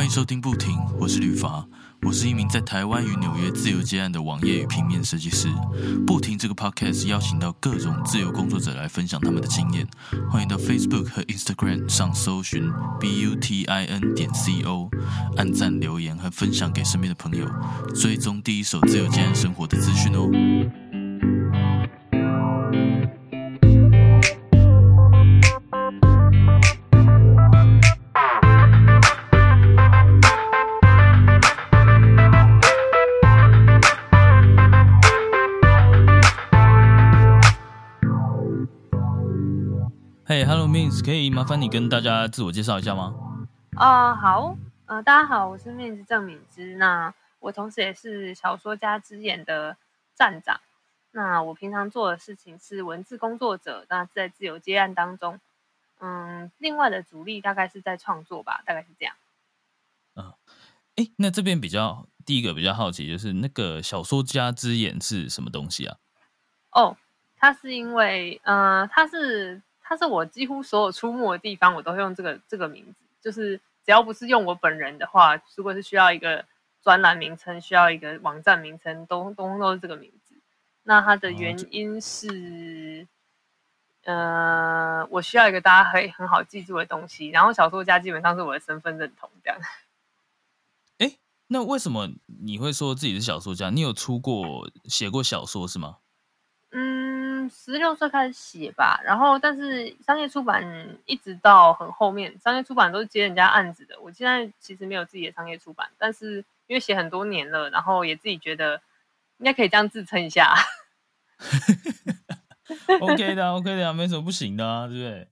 欢迎收听不停，我是吕伐，我是一名在台湾与纽约自由接案的网页与平面设计师。不停这个 podcast 邀请到各种自由工作者来分享他们的经验，欢迎到 Facebook 和 Instagram 上搜寻 b u t i n 点 c o，按赞留言和分享给身边的朋友，追踪第一手自由接案生活的资讯哦。E Means，可以麻烦你跟大家自我介绍一下吗？啊、好，呃，大家好，我是面子郑敏之。那我同时也是小说家之眼的站长。那我平常做的事情是文字工作者，那在自由接案当中，嗯，另外的主力大概是在创作吧，大概是这样。哎，那这边比较第一个比较好奇，就是那个小说家之眼是什么东西啊？哦，它是因为，呃，它是它是我几乎所有出没的地方，我都会用这个这个名字。就是只要不是用我本人的话，如果是需要一个专栏名称，需要一个网站名称，都都都是这个名字。那它的哦原因是，呃，我需要一个大家可以很好记住的东西，然后小说家基本上是我的身份认同这样。哎，那为什么你会说自己是小说家？你有出过写过小说是吗？嗯，十六岁开始写吧，然后但是商业出版一直到很后面，商业出版都是接人家案子的。我现在其实没有自己的商业出版，但是因为写很多年了，然后也自己觉得应该可以这样自称一下。OK 的，OK 的，没什么不行的啊，对不对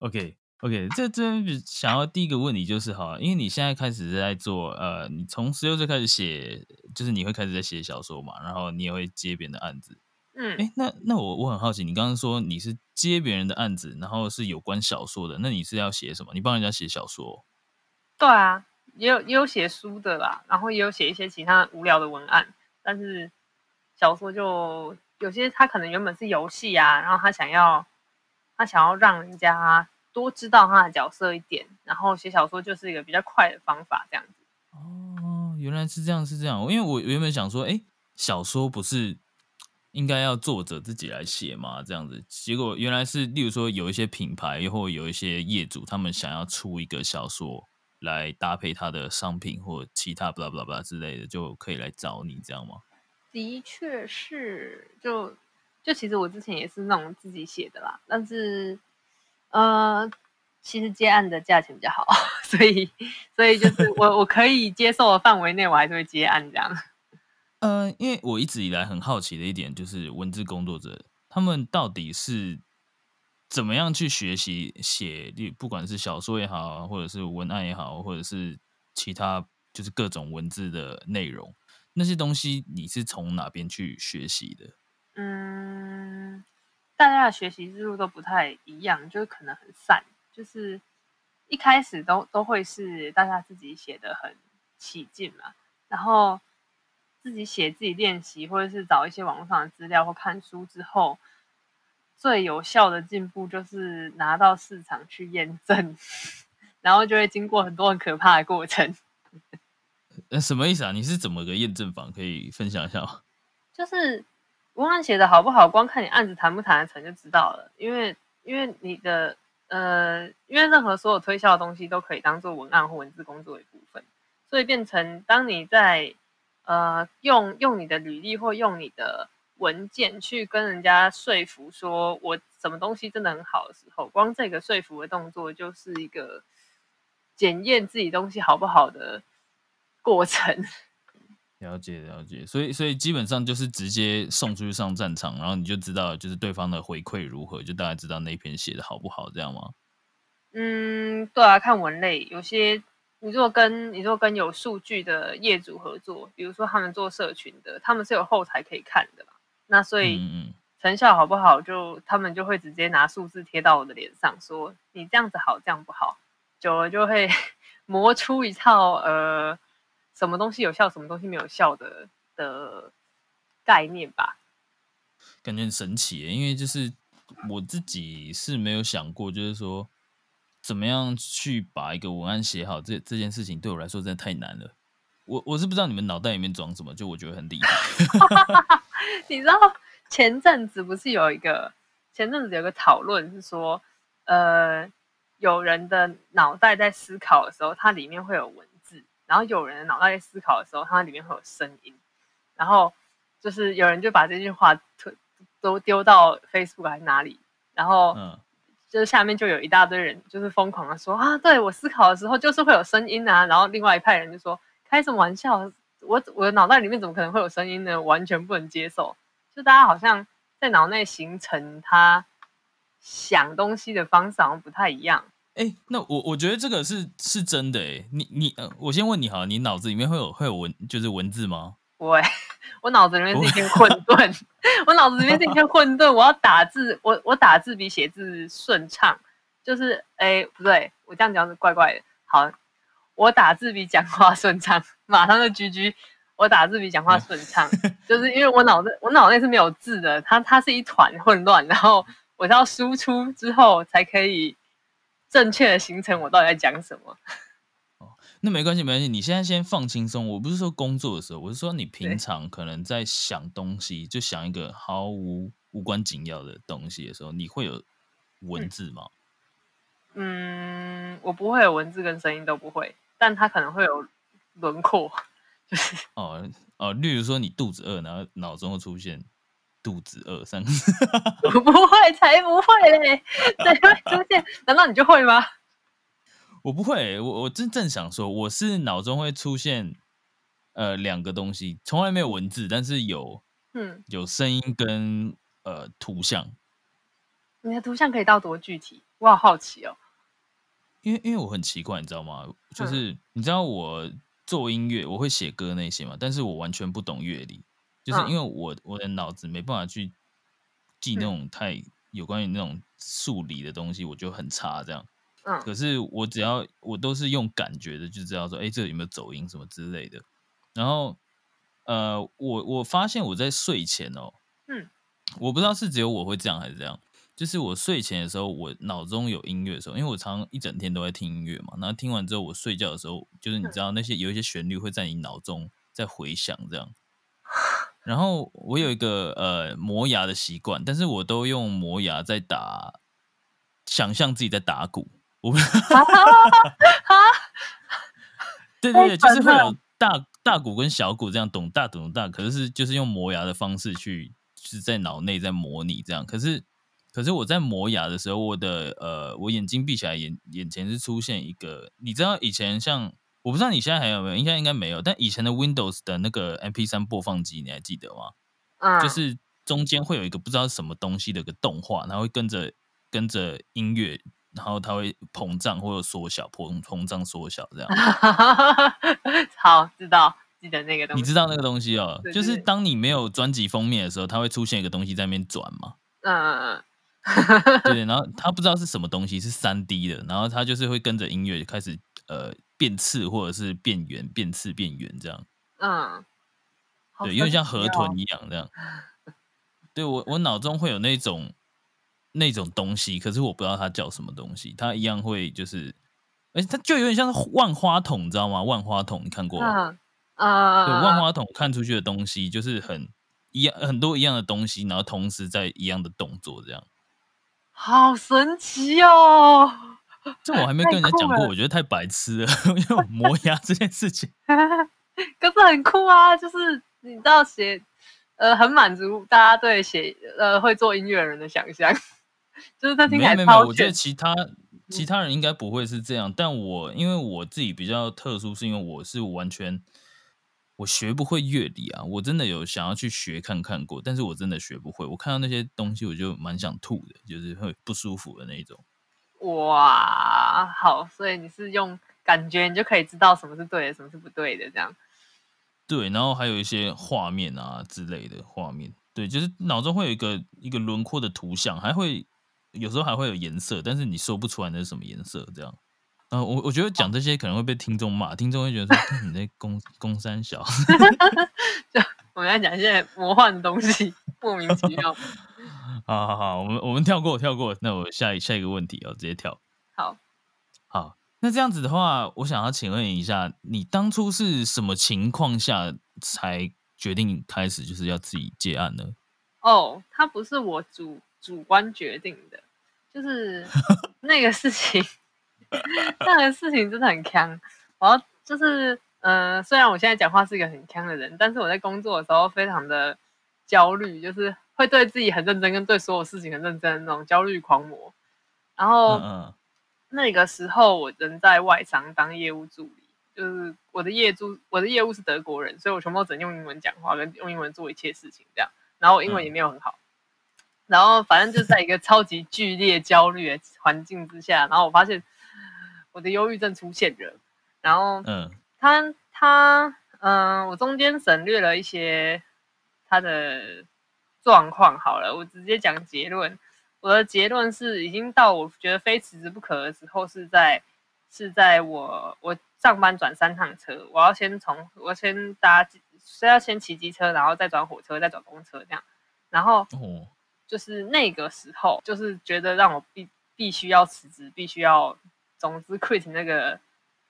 ？OK OK，这这边想要第一个问题就是哈，因为你现在开始在做呃，你从十六岁开始写，就是你会开始在写小说嘛，然后你也会接别人的案子。嗯，哎，那那我我很好奇，你刚刚说你是接别人的案子，然后是有关小说的，那你是要写什么？你帮人家写小说？对啊，也有也有写书的啦，然后也有写一些其他无聊的文案，但是小说就有些他可能原本是游戏啊，然后他想要他想要让人家多知道他的角色一点，然后写小说就是一个比较快的方法，这样子。哦，原来是这样，是这样。因为我原本想说，哎，小说不是应该要作者自己来写嘛？这样子，结果原来是，例如说有一些品牌，或有一些业主，他们想要出一个小说来搭配他的商品或其他 blah blah blah 之类的，就可以来找你，这样吗？的确是，就就其实我之前也是那种自己写的啦，但是呃，其实接案的价钱比较好，所以所以就是我我可以接受的范围内，我还是会接案这样。呃，因为我一直以来很好奇的一点就是，文字工作者他们到底是怎么样去学习写，不管是小说也好，或者是文案也好，或者是其他就是各种文字的内容，那些东西你是从哪边去学习的？嗯，大家的学习之路都不太一样，就是可能很散，就是一开始都都会是大家自己写的很起劲嘛，然后自己写自己练习，或者是找一些网络上的资料或看书之后，最有效的进步就是拿到市场去验证，然后就会经过很多很可怕的过程。呃，什么意思啊？你是怎么个验证法？可以分享一下吗？就是文案写的好不好，光看你案子谈不谈得成就知道了。因为因为你的呃，因为任何所有推销的东西都可以当做文案或文字工作的一部分，所以变成当你在呃用用你的履历或用你的文件去跟人家说服说我什么东西真的很好的时候，光这个说服的动作就是一个检验自己东西好不好的过程。了解了解，所以所以基本上就是直接送出去上战场，然后你就知道就是对方的回馈如何，就大概知道那篇写的好不好，这样吗？嗯，对啊，看文类，有些你如果跟你如果跟有数据的业主合作，比如说他们做社群的，他们是有后台可以看的嘛，那所以成效好不好，就他们就会直接拿数字贴到我的脸上，说你这样子好，这样不好，久了就会 磨出一套呃什么东西有效，什么东西没有效的的概念吧。感觉很神奇耶，因为就是我自己是没有想过，就是说怎么样去把一个文案写好，这这件事情对我来说真的太难了。我我是不知道你们脑袋里面装什么，就我觉得很厉害。你知道前阵子不是有一个前阵子有个讨论是说，呃，有人的脑袋在思考的时候，它里面会有文字，然后有人的脑袋在思考的时候，它里面会有声音，然后就是有人就把这句话推都丢到 Facebook 还是哪里，然后嗯，就是下面就有一大堆人就是疯狂的说啊，对我思考的时候就是会有声音啊，然后另外一派人就说开什么玩笑，我我的脑袋里面怎么可能会有声音呢？完全不能接受。就大家好像在脑内形成他想东西的方式好像不太一样。哎、那我我觉得这个是是真的哎。你你呃，我先问你哈，你脑子里面会有会有文就是文字吗？我欸我脑子里面是一片混沌，我脑子里面是一片混沌。我要打字，我我打字比写字顺畅，就是哎不对，我这样讲是怪怪的。好，我打字比讲话顺畅，马上就居居。我打字比讲话顺畅，就是因为我脑子我脑内是没有字的，它它是一团混乱，然后我是要输出之后才可以正确的形成我到底在讲什么。那没关系，没关系。你现在先放轻松。我不是说工作的时候，我是说你平常可能在想东西，就想一个毫无无关紧要的东西的时候，你会有文字吗？嗯，我不会有文字跟声音都不会，但它可能会有轮廓，就是 哦哦，例如说你肚子饿，然后脑中会出现“肚子饿”三个字。我不会，才不会嘞，才会出现？难道你就会吗？我不会，我我真正想说，我是脑中会出现呃两个东西，从来没有文字，但是有嗯，有声音跟呃图像。你的图像可以到多具体？我好好奇哦。因为因为我很奇怪，你知道吗？就是、你知道我做音乐，我会写歌那些嘛，但是我完全不懂乐理，就是嗯因为我我的脑子没办法去记那种太有关于那种数理的东西，我就很差这样。嗯可是我只要我都是用感觉的，就知道说，哎，这有没有走音什么之类的。然后，呃，我我发现我在睡前哦，嗯，我不知道是只有我会这样还是这样，就是我睡前的时候，我脑中有音乐的时候，因为我常常一整天都在听音乐嘛，然后听完之后，我睡觉的时候，就是你知道那些有一些旋律会在你脑中在回响这样。然后我有一个呃磨牙的习惯，但是我都用磨牙在打，想象自己在打鼓。我不 对对对，就是会有大大鼓跟小鼓这样懂大懂大，可是是就是用磨牙的方式去，就是在脑内在模拟这样。可是可是我在磨牙的时候，我的呃，我眼睛闭起来，眼眼前是出现一个，你知道以前像我不知道你现在还有没有，应该应该没有，但以前的 Windows 的那个 MP 3播放机，你还记得吗？嗯，就是中间会有一个不知道是什么东西的一个动画，然后会跟着跟着音乐，然后它会膨胀或者缩小，膨膨胀缩小这样。好，知道，记得那个东西。你知道那个东西哦，对就是对当你没有专辑封面的时候，它会出现一个东西在那边转嘛，嗯嗯嗯 对，然后它不知道是什么东西，是三 D 的，然后它就是会跟着音乐开始呃变次或者是变圆、变次、变圆这样，嗯对，有点像河豚一样这样。对我我脑中会有那种那种东西，可是我不知道它叫什么东西，它一样会就是，而且它就有点像是万花筒，你知道吗？万花筒你看过吗？嗯嗯，对，嗯万花筒看出去的东西就是很一样，很多一样的东西，然后同时在一样的动作，这样。好神奇哦！这我还没跟人家讲过，我觉得太白痴了，因为我磨牙这件事情。可是很酷啊，就是你知道写，呃，很满足大家对写呃会做音乐人的想象，就是他听起来没有没有没有，超我觉得。其他其他人应该不会是这样，但我因为我自己比较特殊，是因为我是完全我学不会乐理啊，我真的有想要去学看看过，但是我真的学不会。我看到那些东西，我就蛮想吐的，就是会不舒服的那一种。哇，好，所以你是用感觉，你就可以知道什么是对的，什么是不对的，这样。对，然后还有一些画面啊之类的画面，对，就是脑中会有一个一个轮廓的图像，还会有时候还会有颜色，但是你说不出来那是什么颜色这样。啊，我我觉得讲这些可能会被听众骂，听众会觉得说 你在攻攻三小。就我们要讲一些魔幻的东西，莫名其妙。好好好，我们我们跳过跳过，那我下一下一个问题哦，直接跳。好，好，那这样子的话，我想要请问一下，你当初是什么情况下才决定开始就是要自己接案呢？哦，他不是我主主观决定的，就是那个事情，那个事情真的很坑。我要就是，嗯，虽然我现在讲话是一个很坑的人，但是我在工作的时候非常的焦虑，就是会对自己很认真，跟对所有事情很认真的那种焦虑狂魔。然后那个时候我人在外商当业务助理，就是我的业助，我的业务是德国人，所以我全部只能用英文讲话，跟用英文做一切事情这样。然后我英文也没有很好，然后反正就在一个超级剧烈焦虑的环境之下，然后我发现我的忧郁症出现了。然后，嗯，他他嗯，我中间省略了一些他的状况。好了，我直接讲结论。我的结论是，已经到我觉得非辞职不可的时候，是在是在我我上班转三趟车，我要先从我先搭。是要先骑机车，然后再转火车，再转公车这样，然后就是那个时候，就是觉得让我必必须要辞职，必须要总之 quit 那个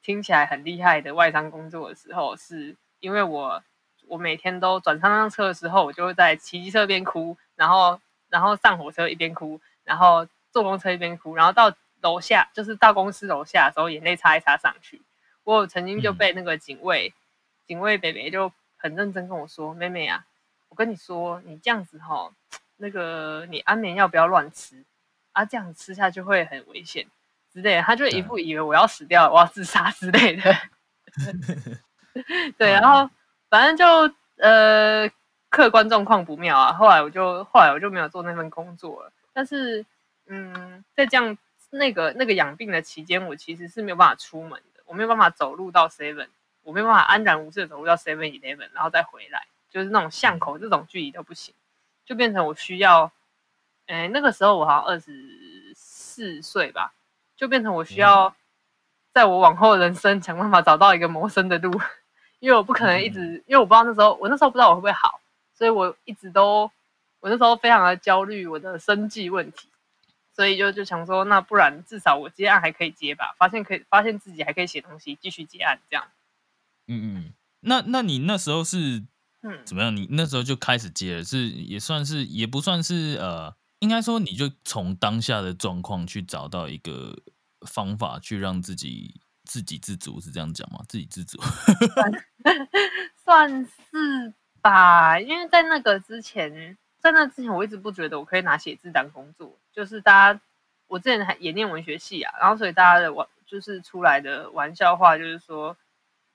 听起来很厉害的外商工作的时候，是因为我我每天都转三趟车的时候，我就会在骑机车边哭，然后然后上火车一边哭，然后坐公车一边哭，然后到楼下就是到公司楼下的时候，眼泪擦一擦上去。我曾经就被那个警卫警卫北北就。很认真跟我说：“妹妹啊，我跟你说，你这样子哈，那个你安眠药不要乱吃啊，这样吃下去会很危险之类的。”他就一副以为我要死掉，我要自杀之类的。对，然后反正就呃，客观状况不妙啊。后来我就后来我就没有做那份工作了。但是嗯，在这样那个那个养病的期间，我其实是没有办法出门的，我没有办法走路到 seven。我没有办法安然无事的走路到 Seven Eleven，然后再回来，就是那种巷口这种距离都不行，就变成我需要，哎，那个时候我好像二十四岁吧，就变成我需要，在我往后人生想办法找到一个谋生的路，因为我不可能一直，因为我不知道那时候我那时候不知道我会不会好，所以我一直都我那时候非常的焦虑我的生计问题，所以就就想说，那不然至少我接案还可以接吧，发现可以发现自己还可以写东西，继续接案这样。嗯嗯，那那你那时候是嗯怎么样？你那时候就开始接了，是也算是也不算是呃，应该说你就从当下的状况去找到一个方法，去让自己自给自足，是这样讲吗？自给自足，算是吧。因为在那个之前，在那之前，我一直不觉得我可以拿写字当工作。就是大家，我之前还也念文学系啊，然后所以大家的玩就是出来的玩笑话，就是说。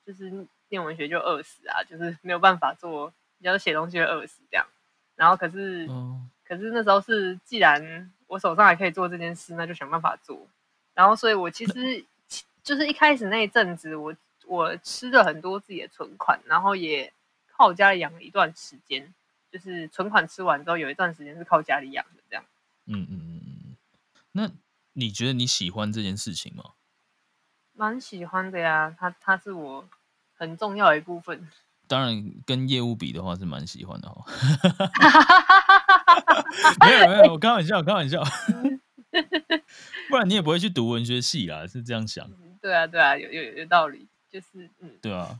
就是念文学就饿死啊，就是没有办法做，你要写东西就饿死这样。然后可是，可是那时候是，既然我手上还可以做这件事，那就想办法做。然后，所以我其实就是一开始那一阵子，我我吃了很多自己的存款，然后也靠家里养了一段时间。就是存款吃完之后，有一段时间是靠家里养的这样。嗯嗯嗯嗯。那你觉得你喜欢这件事情吗？蛮喜欢的呀，他他是我很重要的一部分。当然，跟业务比的话是蛮喜欢的 哈。没有没有，我开玩笑，开玩笑。不然你也不会去读文学系啦，是这样想。对啊对啊，有有有道理，就是嗯。对啊。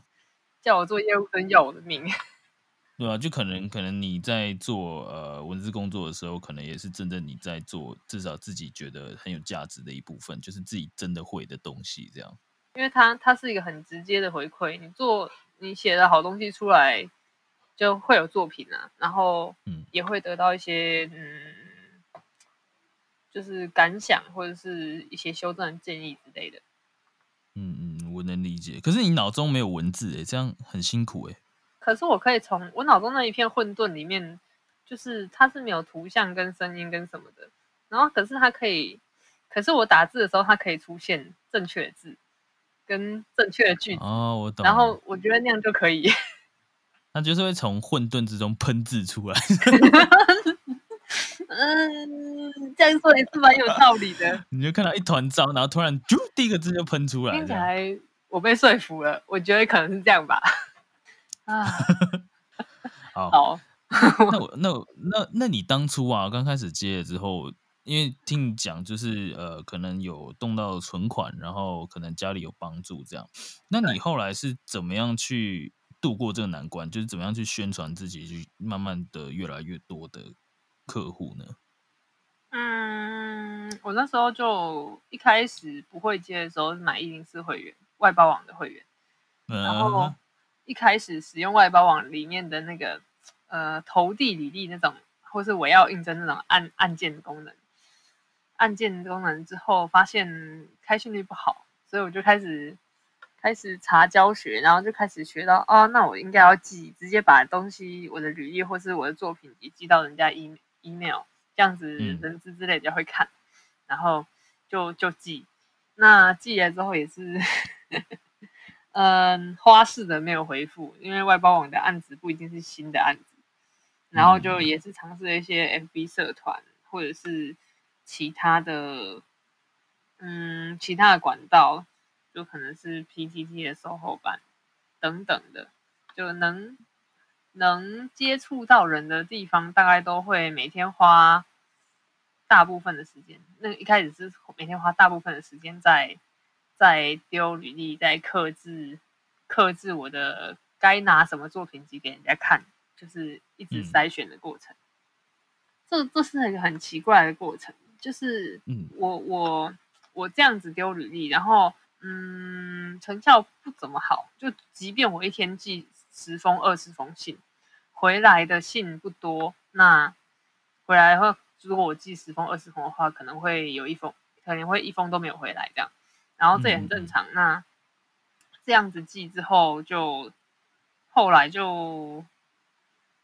叫我做业务真要我的命。对啊，就可能可能你在做呃文字工作的时候，可能也是真正你在做，至少自己觉得很有价值的一部分，就是自己真的会的东西，这样。因为它它是一个很直接的回馈，你做你写的好东西出来，就会有作品啊，然后嗯也会得到一些嗯，就是感想或者是一些修正建议之类的。嗯嗯，我能理解。可是你脑中没有文字哎，这样很辛苦哎。可是我可以从我脑中那一片混沌里面，就是它是没有图像跟声音跟什么的，然后可是它可以，可是我打字的时候它可以出现正确的字跟正确的句子哦，我懂。然后我觉得那样就可以，那就是会从混沌之中喷字出来。嗯，这样说也是蛮有道理的。你就看到一团糟，然后突然就第一个字就喷出来，听起来我被说服了。我觉得可能是这样吧。啊，好，那我那那那你当初啊，刚开始接了之后，因为听你讲，就是呃，可能有动到存款，然后可能家里有帮助这样。那你后来是怎么样去度过这个难关？就是怎么样去宣传自己，去慢慢的越来越多的客户呢？嗯，我那时候就一开始不会接的时候是买一零四会员外包网的会员，然后一开始使用外包网里面的那个呃投递履历那种，或是我要应征那种按按键功能。按键功能之后，发现开训率不好，所以我就开始开始查教学，然后就开始学到啊，那我应该要寄，直接把东西，我的履历或是我的作品集寄到人家 e email，这样子人资之类的会看，然后就就寄。那寄来之后也是，嗯，花式的没有回复，因为外包网的案子不一定是新的案子，然后就也是尝试了一些 FB 社团或者是。其他的，嗯，其他的管道，就可能是 PTT 的售后版等等的，就能能接触到人的地方，大概都会每天花大部分的时间。那一开始是每天花大部分的时间在在丢履历，在克制克制我的该拿什么作品集给人家看，就是一直筛选的过程。这这是一个很奇怪的过程。就是，嗯，我我我这样子丢履历，然后，嗯，成效不怎么好。就即便我一天寄十封、二十封信，回来的信不多。那回来后，如果我寄十封、二十封的话，可能会有一封，可能会一封都没有回来这样。然后这也很正常。那这样子寄之后，就后来就，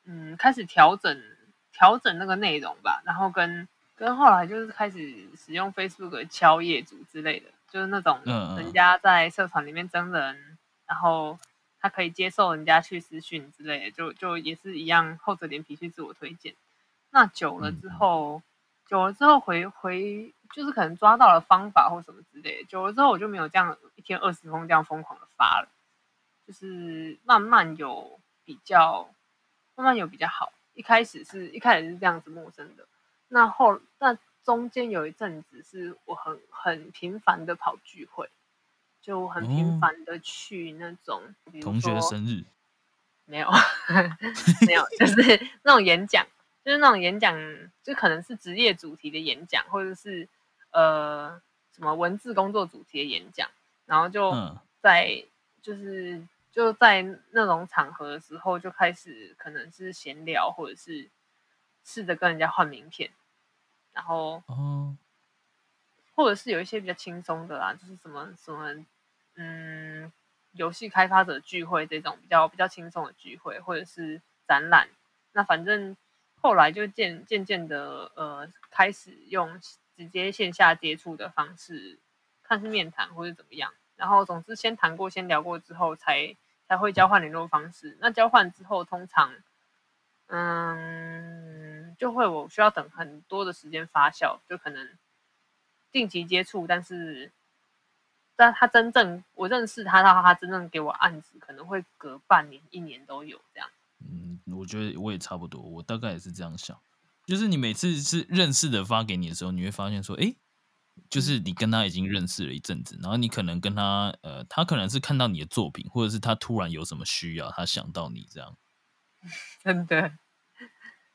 嗯，开始调整调整那个内容吧，然后跟。跟后来就是开始使用 Facebook 敲业主之类的，就是那种人家在社团里面征人，然后他可以接受人家去私讯之类的，就就也是一样厚着脸皮去自我推荐。那久了之后，久了之后回回就是可能抓到了方法或什么之类的，久了之后我就没有这样一天二十封这样疯狂的发了，就是慢慢有比较，慢慢有比较好。一开始是一开始是这样子陌生的。那后那中间有一阵子是我很很频繁的跑聚会，就很频繁的去那种同学生日，没有 没有，就是那种演讲，就是那种演讲，就可能是职业主题的演讲，或者是呃什么文字工作主题的演讲，然后就在就是就在那种场合的时候就开始可能是闲聊，或者是试着跟人家换名片。然后，哦，或者是有一些比较轻松的啦，就是什么什么，嗯，游戏开发者聚会这种比较比较轻松的聚会，或者是展览。那反正后来就渐渐渐的，呃，开始用直接线下接触的方式，看是面谈或者怎么样。然后总之先谈过，先聊过之后，才才会交换联络方式。那交换之后，通常，嗯。就会我需要等很多的时间发酵，就可能定期接触，但是但他真正我认识他到他真正给我案子，可能会隔半年、一年都有这样。嗯，我觉得我也差不多，我大概也是这样想。就是你每次是认识的发给你的时候，你会发现说，哎，就是你跟他已经认识了一阵子，然后你可能跟他，呃，他可能是看到你的作品，或者是他突然有什么需要，他想到你这样。真的。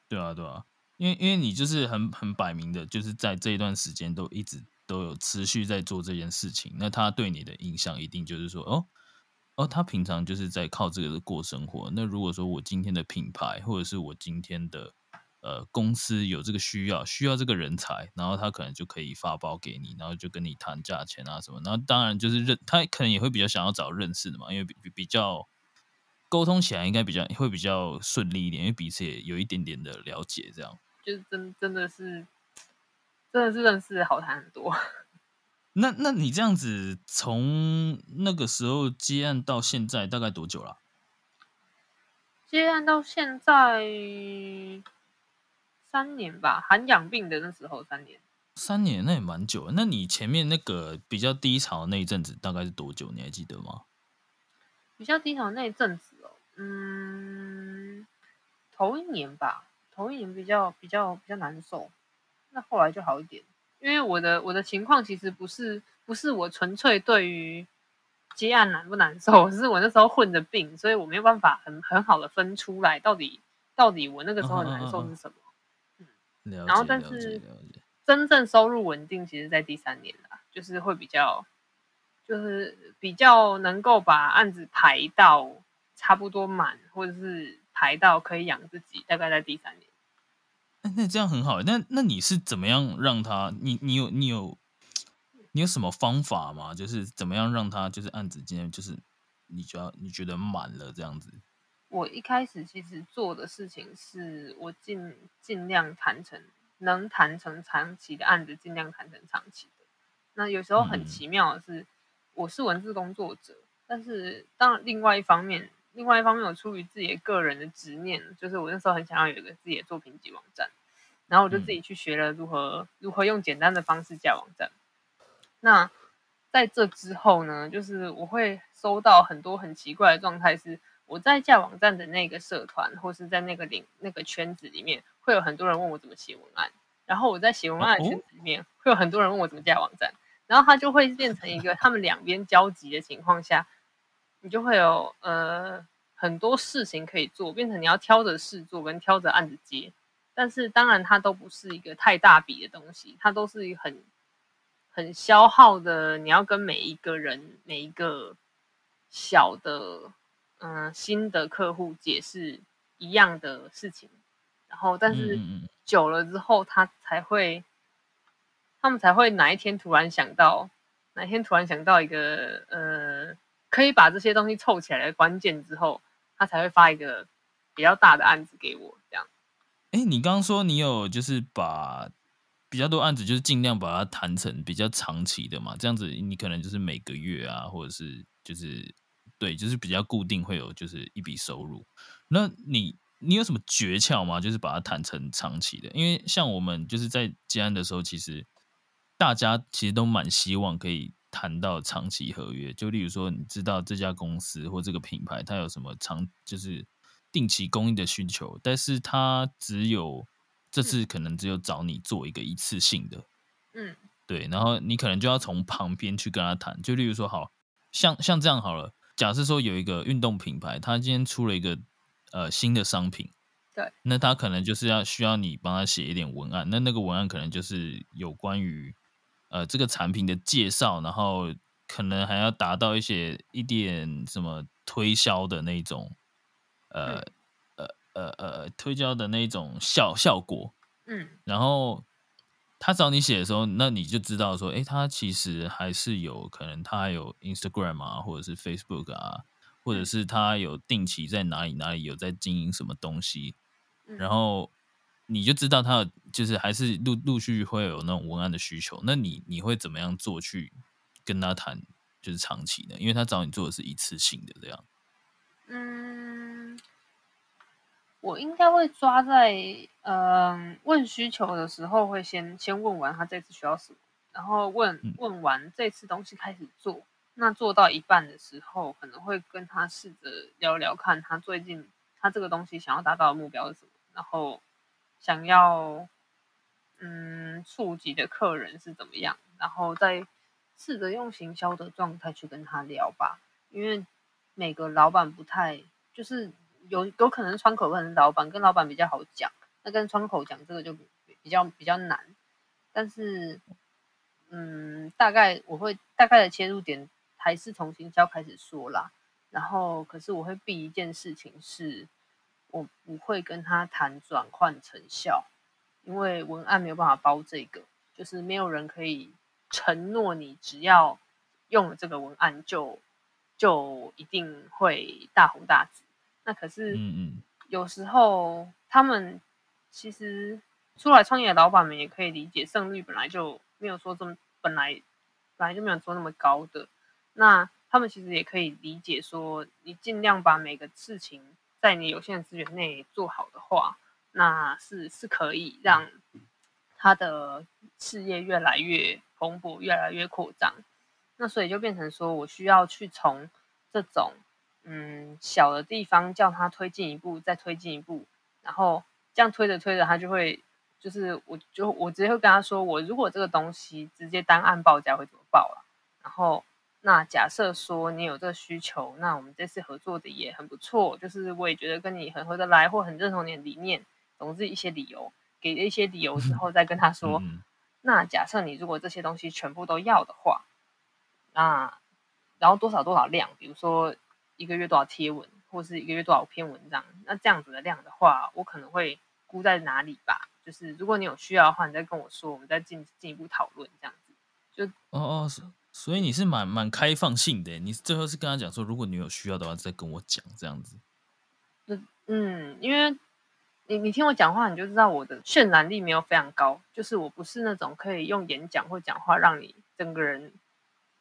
对啊，对啊。因为因为你就是很很摆明的，就是在这一段时间都一直都有持续在做这件事情，那他对你的印象一定就是说，哦哦，他平常就是在靠这个过生活。那如果说我今天的品牌或者是我今天的呃公司有这个需要，需要这个人才，然后他可能就可以发包给你，然后就跟你谈价钱啊什么。然后当然就是认他可能也会比较想要找认识的嘛，因为比比较沟通起来应该比较会比较顺利一点，因为彼此也有一点点的了解这样。就是真真的是，真的是认识好谈很多。那那你这样子从那个时候接案到现在大概多久了？接案到现在三年吧，含养病的那时候三年。三年那也蛮久。那你前面那个比较低潮那一阵子大概是多久？你还记得吗？比较低潮那一阵子哦，嗯，头一年吧。头一年比较比较比较难受，那后来就好一点，因为我的我的情况其实不是不是我纯粹对于接案难不难受，是我那时候混的病，所以我没有办法很很好的分出来到底到底我那个时候很难受是什么。嗯，然后但是真正收入稳定，其实在第三年啦，就是会比较就是比较能够把案子排到差不多满，或者是排到可以养自己，大概在第三年。那这样很好。那那你是怎么样让他？你你有你有你有什么方法吗？就是怎么样让他就是案子今天就是你就要你觉得满了这样子？我一开始其实做的事情是我尽尽量谈成能谈成长期的案子，尽量谈成长期的。那有时候很奇妙的是，我是文字工作者，但是当然另外一方面。另外一方面，我出于自己个人的执念，就是我那时候很想要有一个自己的作品集网站，然后我就自己去学了如何如何用简单的方式架网站。那在这之后呢，就是我会收到很多很奇怪的状态，是我在架网站的那个社团或是在那个领那个圈子里面，会有很多人问我怎么写文案，然后我在写文案的圈子里面，会有很多人问我怎么架网站，然后它就会变成一个 他们两边交集的情况下。你就会有呃很多事情可以做，变成你要挑着事做跟挑着案子接，但是当然它都不是一个太大笔的东西，它都是一个很很消耗的，你要跟每一个人每一个小的嗯新的客户解释一样的事情，然后但是久了之后，他才会他们才会哪一天突然想到，哪一天突然想到一个呃。可以把这些东西凑起来的关键之后，他才会发一个比较大的案子给我。这样，哎，你刚刚说你有就是把比较多案子，就是尽量把它谈成比较长期的嘛？这样子，你可能就是每个月啊，或者是就是对，就是比较固定会有就是一笔收入。那你你有什么诀窍吗？就是把它谈成长期的？因为像我们就是在接案的时候，其实大家其实都蛮希望可以。谈到长期合约，就例如说，你知道这家公司或这个品牌，它有什么长就是定期供应的需求，但是它只有这次可能只有找你做一个一次性的，嗯，对，然后你可能就要从旁边去跟他谈，就例如说，好像像这样好了，假设说有一个运动品牌，它今天出了一个呃新的商品，对，那他可能就是要需要你帮他写一点文案，那那个文案可能就是有关于。呃，这个产品的介绍，然后可能还要达到一些一点什么推销的那种，呃呃呃呃，推销的那种效效果。嗯，然后他找你写的时候，那你就知道说，哎，他其实还是有可能，他有 Instagram 啊，或者是 Facebook 啊，或者是他有定期在哪里哪里有在经营什么东西，然后。你就知道他就是还是陆陆续续会有那种文案的需求，那你你会怎么样做去跟他谈，就是长期的？因为他找你做的是一次性的这样。嗯，我应该会抓在嗯问需求的时候，会先先问完他这次需要什么，然后问问完这次东西开始做，那做到一半的时候，可能会跟他试着聊聊看他最近他这个东西想要达到的目标是什么，然后。想要嗯触及的客人是怎么样，然后再试着用行销的状态去跟他聊吧。因为每个老板不太就是有有可能窗口跟老板跟老板比较好讲，那跟窗口讲这个就比较比较难。但是嗯，大概我会大概的切入点还是从行销开始说啦。然后可是我会避一件事情是。我不会跟他谈转换成效，因为文案没有办法包这个，就是没有人可以承诺你只要用了这个文案就就一定会大红大紫。那可是，嗯嗯，有时候他们其实出来创业的老板们也可以理解，胜率本来就没有说这么本来本来就没有说那么高的，那他们其实也可以理解说，你尽量把每个事情。在你有限的资源内做好的话，那是是可以让他的事业越来越蓬勃、越来越扩张。那所以就变成说我需要去从这种嗯小的地方叫他推进一步，再推进一步，然后这样推着推着，他就会就是我就我直接会跟他说，我如果这个东西直接单按报价会怎么报了？然后那假设说你有这个需求，那我们这次合作的也很不错，就是我也觉得跟你很合得来，或很认同你的理念，总之一些理由，给了一些理由之后，再跟他说，嗯那假设你如果这些东西全部都要的话，那然后多少多少量，比如说一个月多少贴文，或是一个月多少篇文章，那这样子的量的话，我可能会估在哪里吧？就是如果你有需要的话，你再跟我说，我们再进进一步讨论这样子。就哦哦，所所以你是蛮蛮开放性的，你最后是跟他讲说，如果你有需要的话，再跟我讲这样子。嗯，因为你你听我讲话，你就知道我的渲染力没有非常高，就是我不是那种可以用演讲或讲话让你整个人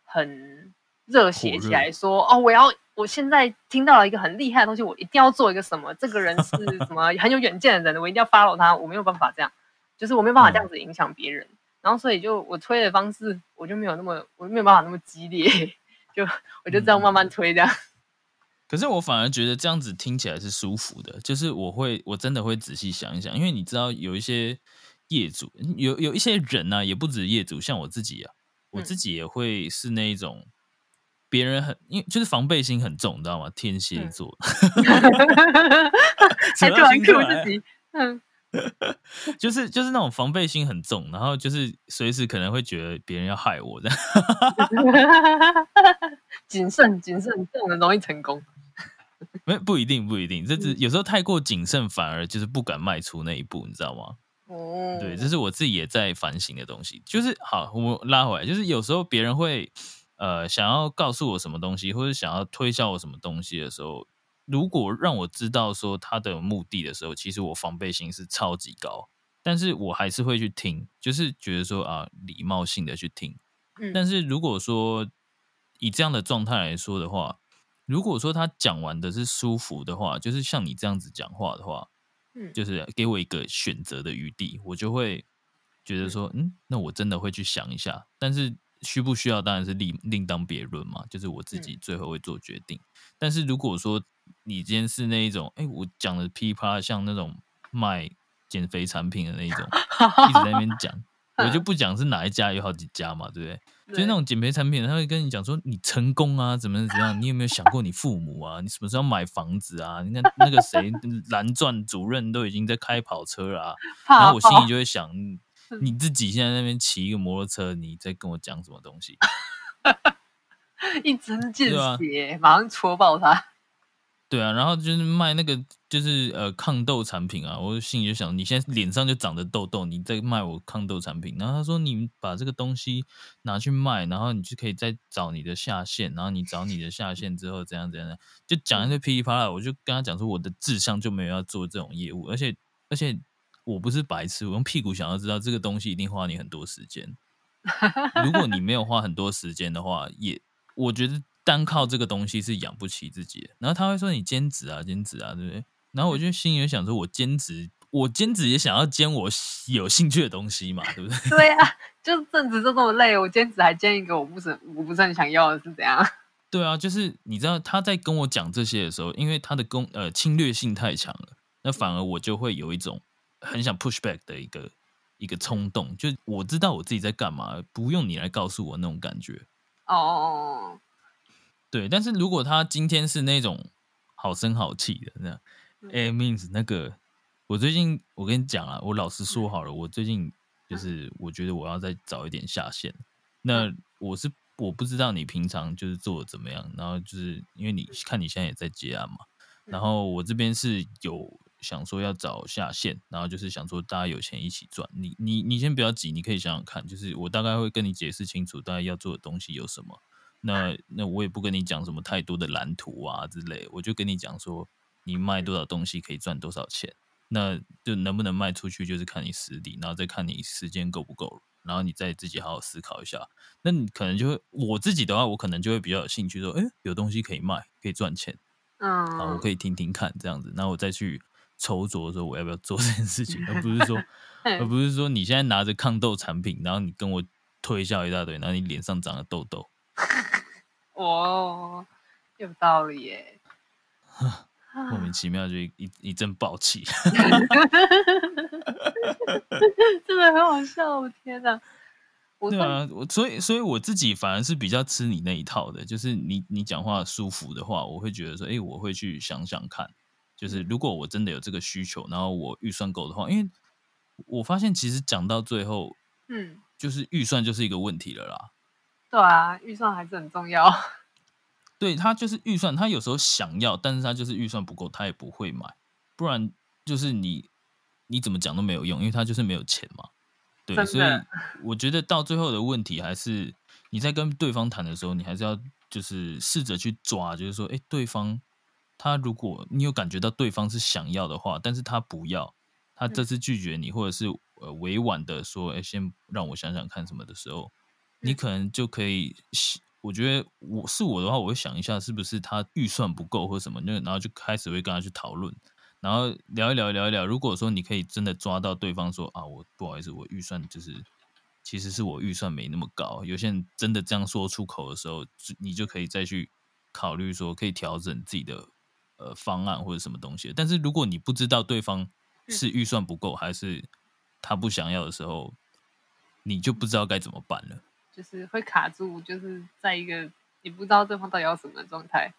很热血起来说，哦，我要我现在听到了一个很厉害的东西，我一定要做一个什么，这个人是什么 很有远见的人，我一定要 follow 他，我没有办法这样，就是我没有办法这样子影响别人，然后所以就我推的方式，我就没有那么我没有办法那么激烈，就我就这样慢慢推这样。可是我反而觉得这样子听起来是舒服的，就是我会我真的会仔细想一想，因为你知道有一些业主，有有一些人呢、也不止业主，像我自己啊，我嗯。自己也会是那一种别人很因为就是防备心很重，你知道吗？天蝎嗯。座，还突然扯到心 Q 自己，嗯，就是就是那种防备心很重，然后就是随时可能会觉得别人要害我这样。谨慎谨慎，这种人容易成功。没不一定不一定，这只嗯有时候太过谨慎，反而就是不敢迈出那一步，你知道吗？哦，对，这是我自己也在反省的东西。就是好，我拉回来，就是有时候别人会呃想要告诉我什么东西，或者想要推销我什么东西的时候，如果让我知道说他的目的的时候，其实我防备心是超级高，但是我还是会去听，就是觉得说啊礼貌性的去听。嗯但是如果说以这样的状态来说的话，如果说他讲完的是舒服的话，就是像你这样子讲话的话，嗯就是给我一个选择的余地，我就会觉得说，嗯，那我真的会去想一下。但是需不需要当然是另另当别论嘛，就是我自己嗯最后会做决定。但是如果说你今天是那一种，哎，我讲的噼啪像那种卖减肥产品的那一种，一直在那边讲，我就不讲是哪一家，有好几家嘛，对不对？就是那种减肥产品，他会跟你讲说你成功啊，怎么怎么样？你有没有想过你父母啊？你什么时候买房子啊？你看那个谁蓝钻主任都已经在开跑车了、啊，然后我心里就会想，嗯你自己现在在那边骑一个摩托车，你在跟我讲什么东西？一针见血，马上戳爆他。对啊，然后就是卖那个就是呃抗痘产品啊，我心里就想，你现在脸上就长着痘痘，你在卖我抗痘产品。然后他说你把这个东西拿去卖，然后你就可以再找你的下线，然后你找你的下线之后怎样怎样，就讲一堆噼里啪啦。我就跟他讲说，我的志向就没有要做这种业务，而且而且我不是白痴，我用屁股想要知道这个东西一定花你很多时间。如果你没有花很多时间的话，也我觉得单靠这个东西是养不起自己的。然后他会说你兼职啊，兼职啊，对不对？然后我就心里想说，我兼职，我兼职也想要兼我有兴趣的东西嘛，对不对？对啊，就是正职就这么累，我兼职还兼一个我不是我不是很想要的，是怎样？对啊，就是你知道他在跟我讲这些的时候，因为他的攻呃侵略性太强了，那反而我就会有一种很想 push back 的一个一个冲动，就我知道我自己在干嘛，不用你来告诉我那种感觉。哦哦对，但是如果他今天是那种好声好气的那哎、m e a n s 那个，我最近我跟你讲啊，我老实说好了，我最近就是我觉得我要再早一点下线。那我是我不知道你平常就是做的怎么样，然后就是因为你看你现在也在接案嘛，然后我这边是有想说要找下线，然后就是想说大家有钱一起赚。你你你先不要急，你可以想想看，就是我大概会跟你解释清楚大概要做的东西有什么。那那我也不跟你讲什么太多的蓝图啊之类，我就跟你讲说，你卖多少东西可以赚多少钱，那就能不能卖出去就是看你实力，然后再看你时间够不够，然后你再自己好好思考一下。那你可能就会，我自己的话，我可能就会比较有兴趣说，哎，有东西可以卖，可以赚钱，嗯，好，我可以听听看这样子，那我再去筹酌说我要不要做这件事情，而不是说，而嗯不是说你现在拿着抗痘产品，然后你跟我推销一大堆，然后你脸上长了痘痘。哦，有道理耶。莫名其妙就一一一阵暴气。真的很好笑，我天哪！我对啊，我所以所以我自己反而是比较吃你那一套的，就是你你讲话舒服的话，我会觉得说，哎，我会去想想看，就是如果我真的有这个需求，然后我预算够的话，因为我发现其实讲到最后，嗯，就是预算就是一个问题了啦。对啊，预算还是很重要。对他就是预算，他有时候想要，但是他就是预算不够，他也不会买，不然就是你你怎么讲都没有用，因为他就是没有钱嘛。对，所以我觉得到最后的问题还是你在跟对方谈的时候，你还是要就是试着去抓，就是说，哎，对方他如果你有感觉到对方是想要的话，但是他不要，他这次拒绝你，或者是呃委婉的说，哎，先让我想想看什么的时候，你可能就可以。我觉得我是我的话，我会想一下是不是他预算不够或什么，那然后就开始会跟他去讨论，然后聊一聊聊一聊。如果说你可以真的抓到对方说啊，我不好意思，我预算就是其实是我预算没那么高。有些人真的这样说出口的时候，你就可以再去考虑说可以调整自己的呃方案或者什么东西。但是如果你不知道对方是预算不够还是他不想要的时候，你就不知道该怎么办了。就是会卡住，就是在一个你不知道对方到底要什么的状态。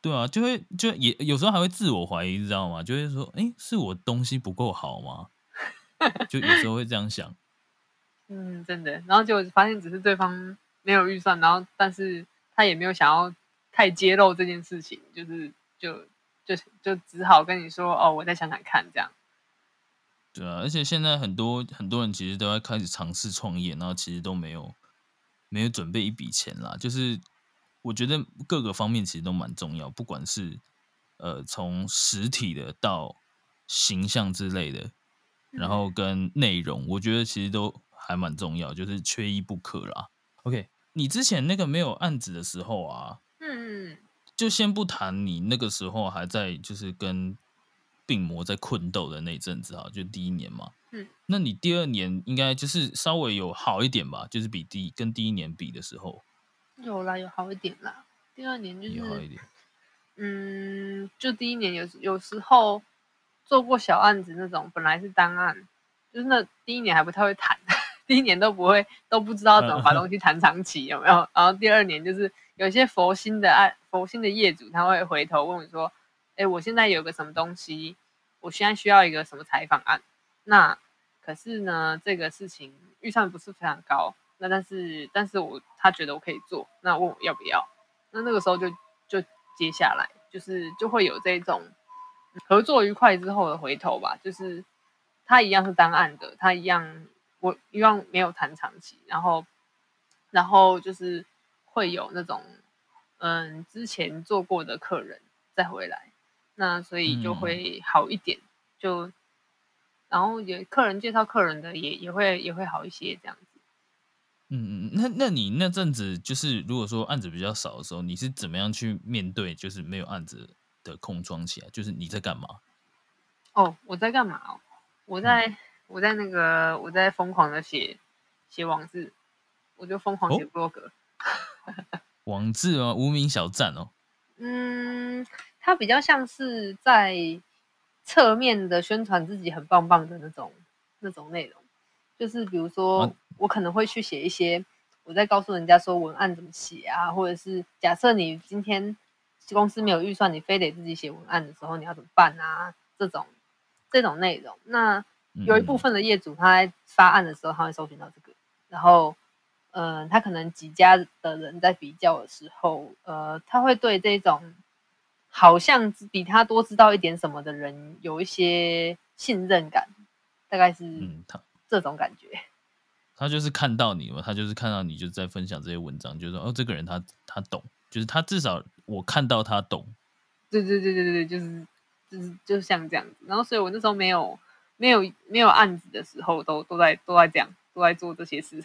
对啊，就会就也有时候还会自我怀疑，知道吗？就会说，哎，是我东西不够好吗？就有时候会这样想。嗯，真的。然后就发现只是对方没有预算，然后但是他也没有想要太揭露这件事情，就是就就就只好跟你说，哦，我再想想看，这样。对啊，而且现在很多很多人其实都在开始尝试创业，然后其实都没有没有准备一笔钱啦。就是我觉得各个方面其实都蛮重要，不管是呃从实体的到形象之类的，然后跟内容，我觉得其实都还蛮重要，就是缺一不可啦。OK，你之前那个没有案子的时候啊，嗯，就先不谈你那个时候还在就是跟。病魔在困斗的那阵子哈，就第一年嘛。嗯，那你第二年应该就是稍微有好一点吧？就是比第跟第一年比的时候，有啦，有好一点啦。第二年就是好一点。嗯，就第一年有有时候做过小案子那种，本来是单案，就是那第一年还不太会谈，第一年都不会都不知道怎么把东西谈长期，有没有？然后第二年就是有些佛心的案，佛心的业主他会回头问我说。哎，我现在有个什么东西，我现在需要一个什么采访案，那可是呢，这个事情预算不是非常高，那但是但是我他觉得我可以做，那问我要不要，那那个时候就就接下来就是就会有这种合作愉快之后的回头吧，就是他一样是单案的，他一样我一样没有谈长期，然后然后就是会有那种嗯之前做过的客人再回来。那所以就会好一点，就然后也客人介绍客人的也也会也会好一些这样子。嗯嗯，那那你那阵子就是如果说案子比较少的时候，你是怎么样去面对就是没有案子的空窗期啊？就是你在干嘛？哦，我在干嘛哦？我在我在那个我在疯狂的写写网字，我就疯狂写 blog。网字啊，无名小站哦。嗯。它比较像是在侧面的宣传自己很棒棒的那种那种内容，就是比如说我可能会去写一些，我在告诉人家说文案怎么写啊，或者是假设你今天公司没有预算，你非得自己写文案的时候，你要怎么办啊？这种这种内容，那有一部分的业主他在发案的时候，他会搜寻到这个，然后嗯，他可能几家的人在比较的时候，呃，他会对这种。好像比他多知道一点什么的人，有一些信任感，大概是这种感觉。他就是看到你嘛，他就是看到你就在分享这些文章，就说哦，这个人他他懂，就是他至少我看到他懂。对对对对对对，就是就是就像这样子。然后，所以我那时候没有没有没有案子的时候，都都在都在这样，都在做这些事。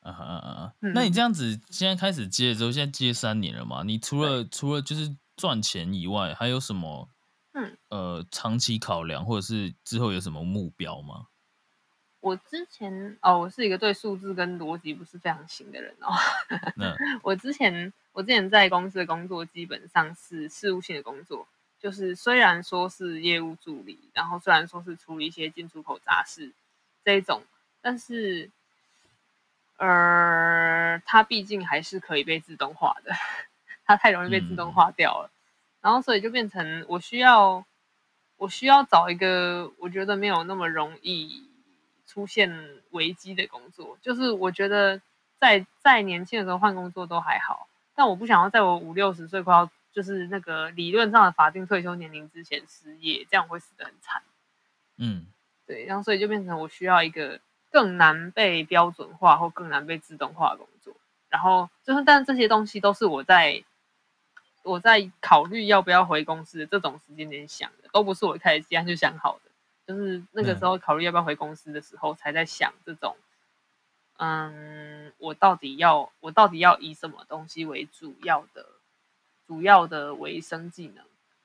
啊啊啊！那你这样子现在开始接之后，现在接三年了嘛？你除了除了就是。赚钱以外，还有什么？嗯，呃，长期考量或者是之后有什么目标吗？我之前哦，我是一个对数字跟逻辑不是非常行的人哦。那 我之前我之前在公司的工作基本上是事务性的工作，就是虽然说是业务助理，然后虽然说是处理一些进出口杂事这一种，但是，呃，它毕竟还是可以被自动化的，它太容易被自动化掉了，然后所以就变成我需要，我需要找一个我觉得没有那么容易出现危机的工作，就是我觉得在在年轻的时候换工作都还好，但我不想要在我五六十岁快要就是那个理论上的法定退休年龄之前失业，这样会死得很惨。嗯，对，然后所以就变成我需要一个更难被标准化或更难被自动化的工作。然后就是，但这些东西都是我在我在考虑要不要回公司的这种时间点想的，都不是我一开始既然就想好的。就是那个时候考虑要不要回公司的时候，才在想这种，嗯，我到底要我到底要以什么东西为主要的？主要的维生技能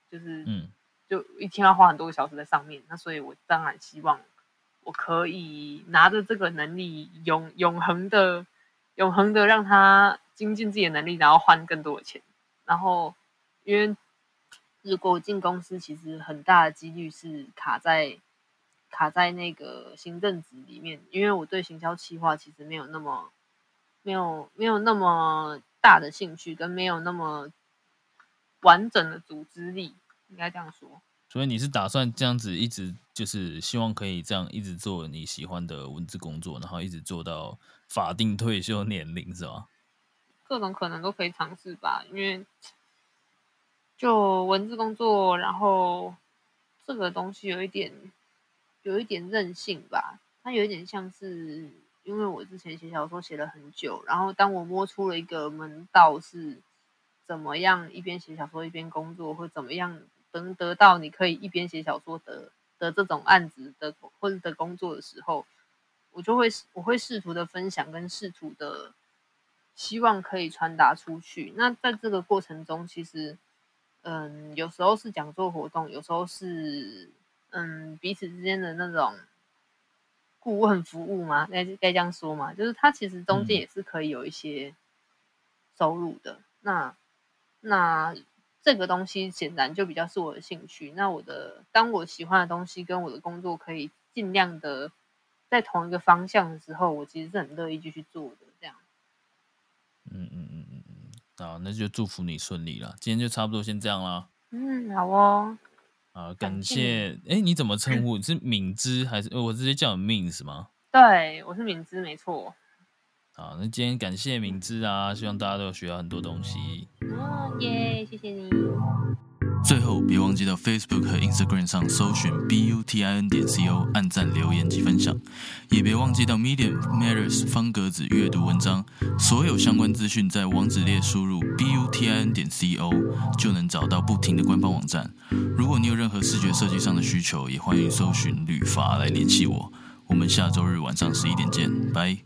就是，嗯，就一天要花很多个小时在上面。那所以我当然希望我可以拿着这个能力永永恒的、永恒的让他精进自己的能力，然后换更多的钱。然后，因为如果进公司，其实很大的几率是卡在卡在那个行政职里面，因为我对行销企划其实没有那么没有没有那么大的兴趣，跟没有那么。完整的组织力，应该这样说。所以你是打算这样子一直，就是希望可以这样一直做你喜欢的文字工作，然后一直做到法定退休年龄，是吧？各种可能都可以尝试吧，因为就文字工作，然后这个东西有一点有一点任性吧，它有一点像是因为我之前写小说写了很久，然后当我摸出了一个门道是。怎么样一边写小说一边工作，或怎么样能得到你可以一边写小说的的这种案子的或者的工作的时候，我就会我会试图的分享跟试图的希望可以传达出去。那在这个过程中，其实嗯，有时候是讲座活动，有时候是嗯彼此之间的那种顾问服务嘛，该该这样说嘛，就是它其实中间也是可以有一些收入的。那那这个东西显然就比较是我的兴趣。那我的当我喜欢的东西跟我的工作可以尽量的在同一个方向的时候，我其实是很乐意继续做的。嗯嗯嗯嗯，好，那就祝福你顺利了。今天就差不多先这样啦。嗯，好哦。啊，感谢。哎，你怎么称呼？是敏之还是我直接叫你 Mins 吗？对，我是敏之，没错。好，那今天感谢敏之啊，希望大家都有学到很多东西。哦耶，谢谢你。最后，别忘记到 Facebook 和 Instagram 上搜寻 B U T I N 点 C O，按赞、留言及分享。也别忘记到 Medium Matters 方格子阅读文章，所有相关资讯在网址列输入 B U T I N 点 C O 就能找到不停的官方网站。如果你有任何视觉设计上的需求，也欢迎搜寻旅法来联系我。我们下周日晚上十一点见，拜。